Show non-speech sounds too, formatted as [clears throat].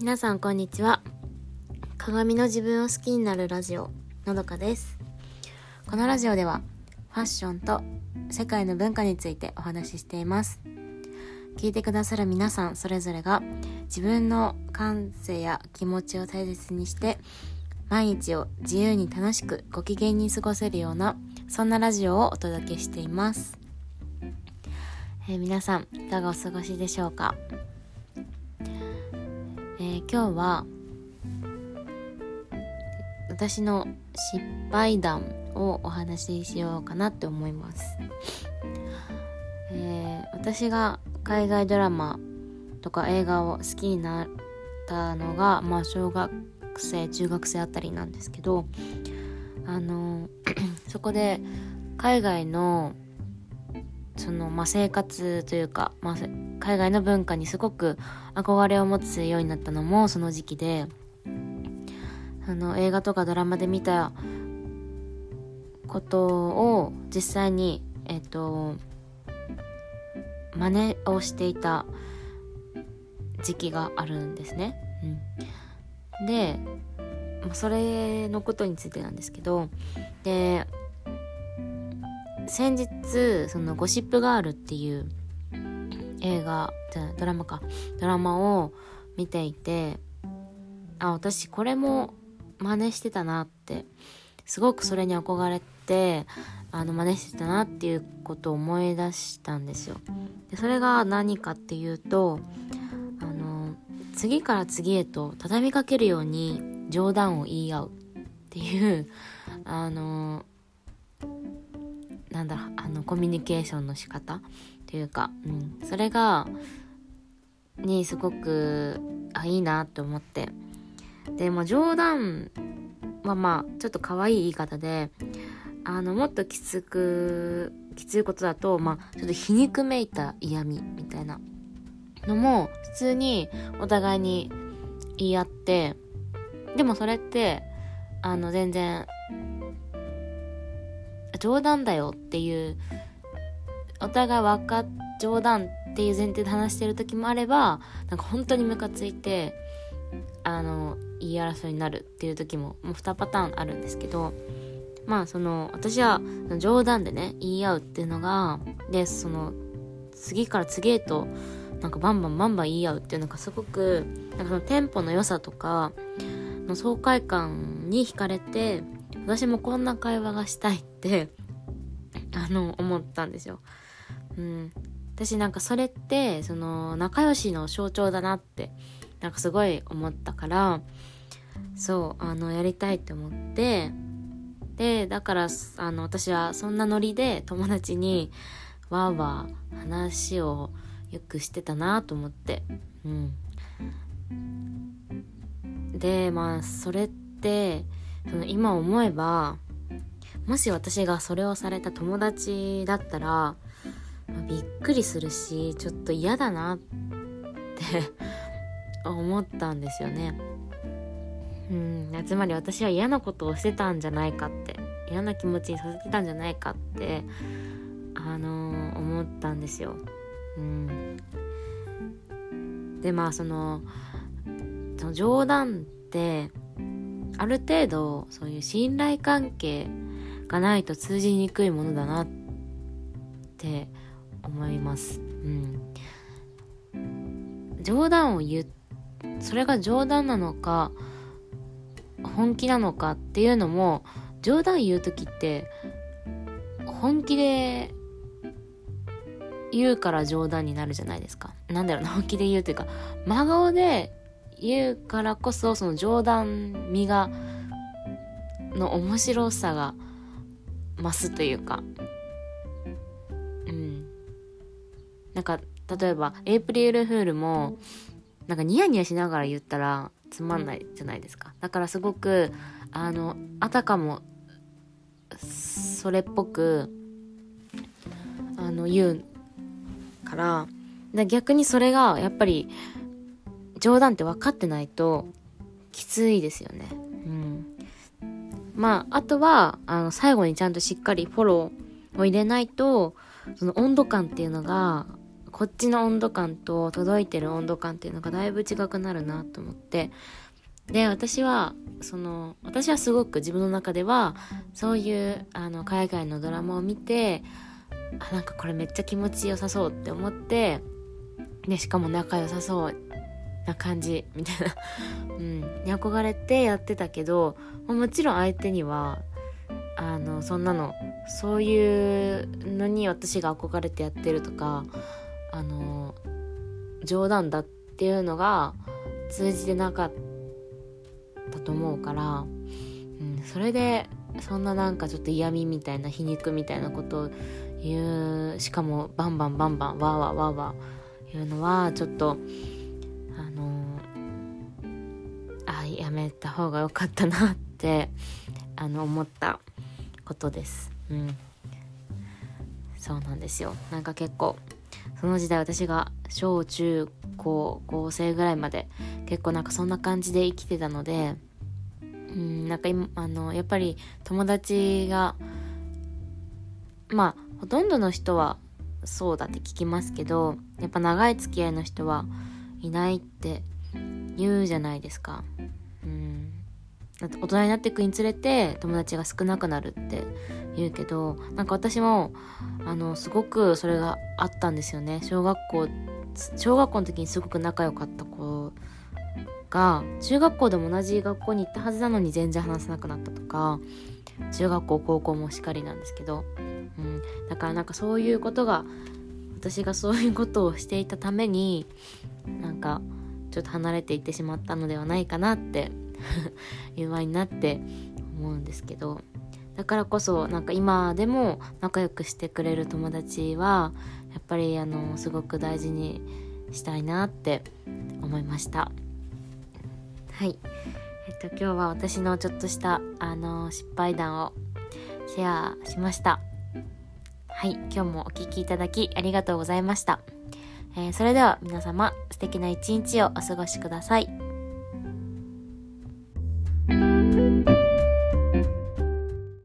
皆さんこんにちは。鏡の自分を好きになるラジオのどかです。このラジオではファッションと世界の文化についてお話ししています。聞いてくださる皆さんそれぞれが自分の感性や気持ちを大切にして毎日を自由に楽しくご機嫌に過ごせるようなそんなラジオをお届けしています、えー、皆さんいかがお過ごしでしょうか？えー、今日は私の失敗談をお話ししようかなって思います、えー、私が海外ドラマとか映画を好きになったのが、まあ、小学生中学生あたりなんですけどあの [clears throat] そこで海外のその、まあ、生活というか、まあ、海外の文化にすごく憧れを持つようになったのもその時期であの映画とかドラマで見たことを実際にえっと真似をしていた時期があるんですね。うん、でそれのことについてなんですけどで先日その「ゴシップガール」っていう映画じゃドラマか。ドラマを見ていてあ私これも真似してたなってすごくそれに憧れてあの真似してたなっていうことを思い出したんですよ。でそれが何かっていうとあの次から次へと畳みかけるように冗談を言い合うっていうあのなんだあのコミュニケーションの仕方というか、うん、それがにすごくあいいなって思って。でも冗談はまあちょっと可愛い言い方であのもっときつくきついことだとまあちょっと皮肉めいた嫌味みたいなのも普通にお互いに言い合ってでもそれってあの全然冗談だよっていうお互い分かっ冗談っていう前提で話してる時もあればなんか本当にムカついてあの言い争いになるっていう時ももう2パターンあるんですけどまあその私は冗談でね言い合うっていうのがでその次から次へとなんかバンバンバンバン言い合うっていうのがすごくなんかそのテンポの良さとかの爽快感に惹かれて私もこんな会話がしたいってあの思ったんですよ。うん、私なんかそれってその仲良しの象徴だなってなんかすごい思ったからそうあのやりたいって思ってでだからあの私はそんなノリで友達にわーわー話をよくしてたなと思ってうん。でまあそれってその今思えばもし私がそれをされた友達だったらびっくりするしちょっと嫌だなって [laughs] 思ったんですよね。うんつまり私は嫌なことをしてたんじゃないかって嫌な気持ちにさせてたんじゃないかってあのー、思ったんですよ。うん、でまあそのその冗談ってある程度そういう信頼関係がないと通じにくいものだなって思います。うん。冗談を言う、それが冗談なのか、本気なのかっていうのも、冗談言う時って、本気で言うから冗談になるじゃないですか。なんだろうな、本気で言うというか、真顔で言うからこそその冗談味がの面白さが増すというかなんか例えばエイプリルフールもなんかニヤニヤしながら言ったらつまんないじゃないですかだからすごくあのあたかもそれっぽくあの言うから逆にそれがやっぱり冗談って分かってないときついですよね。うん。まあ、あとは、あの、最後にちゃんとしっかりフォローを入れないと、その温度感っていうのが、こっちの温度感と届いてる温度感っていうのがだいぶ違くなるなと思って。で私はその私はすごく自分の中ではそういうあの海外のドラマを見てあなんかこれめっちゃ気持ちよさそうって思ってでしかも仲良さそうな感じみたいな。[laughs] うん。に憧れてやってたけどもちろん相手にはあのそんなのそういうのに私が憧れてやってるとかあの冗談だっていうのが通じてなかったと思うから、うん、それでそんななんかちょっと嫌味みたいな皮肉みたいなことを言うしかもバンバンバンバンわーわーわーわー言うのはちょっとあのあやめた方が良かったなってあの思ったことです。うんそうなんですよなんか結構その時代私が小中高高生ぐらいまで結構なんかそんな感じで生きてたのでうんなんか今あのやっぱり友達がまあほとんどの人はそうだって聞きますけどやっぱ長い付き合いの人はいないって言うじゃないですか。うん大人になっていくにつれて友達が少なくなるって言うけどなんか私もあのすごくそれがあったんですよね。小学校小学校の時にすごく仲良かった子が中学校でも同じ学校に行ったはずなのに全然話せなくなったとか中学校高校もしっかりなんですけど、うん、だからなんかそういうことが私がそういうことをしていたためになんかちょっと離れていってしまったのではないかなって [laughs] いう場になって思うんですけどだからこそなんか今でも仲良くしてくれる友達はやっぱりあのすごく大事にしたいなって思いました。はい。えっと今日は私のちょっとしたあの失敗談をシェアしました。はい。今日もお聴きいただきありがとうございました、えー、それでは皆様素敵な一日をお過ごしください。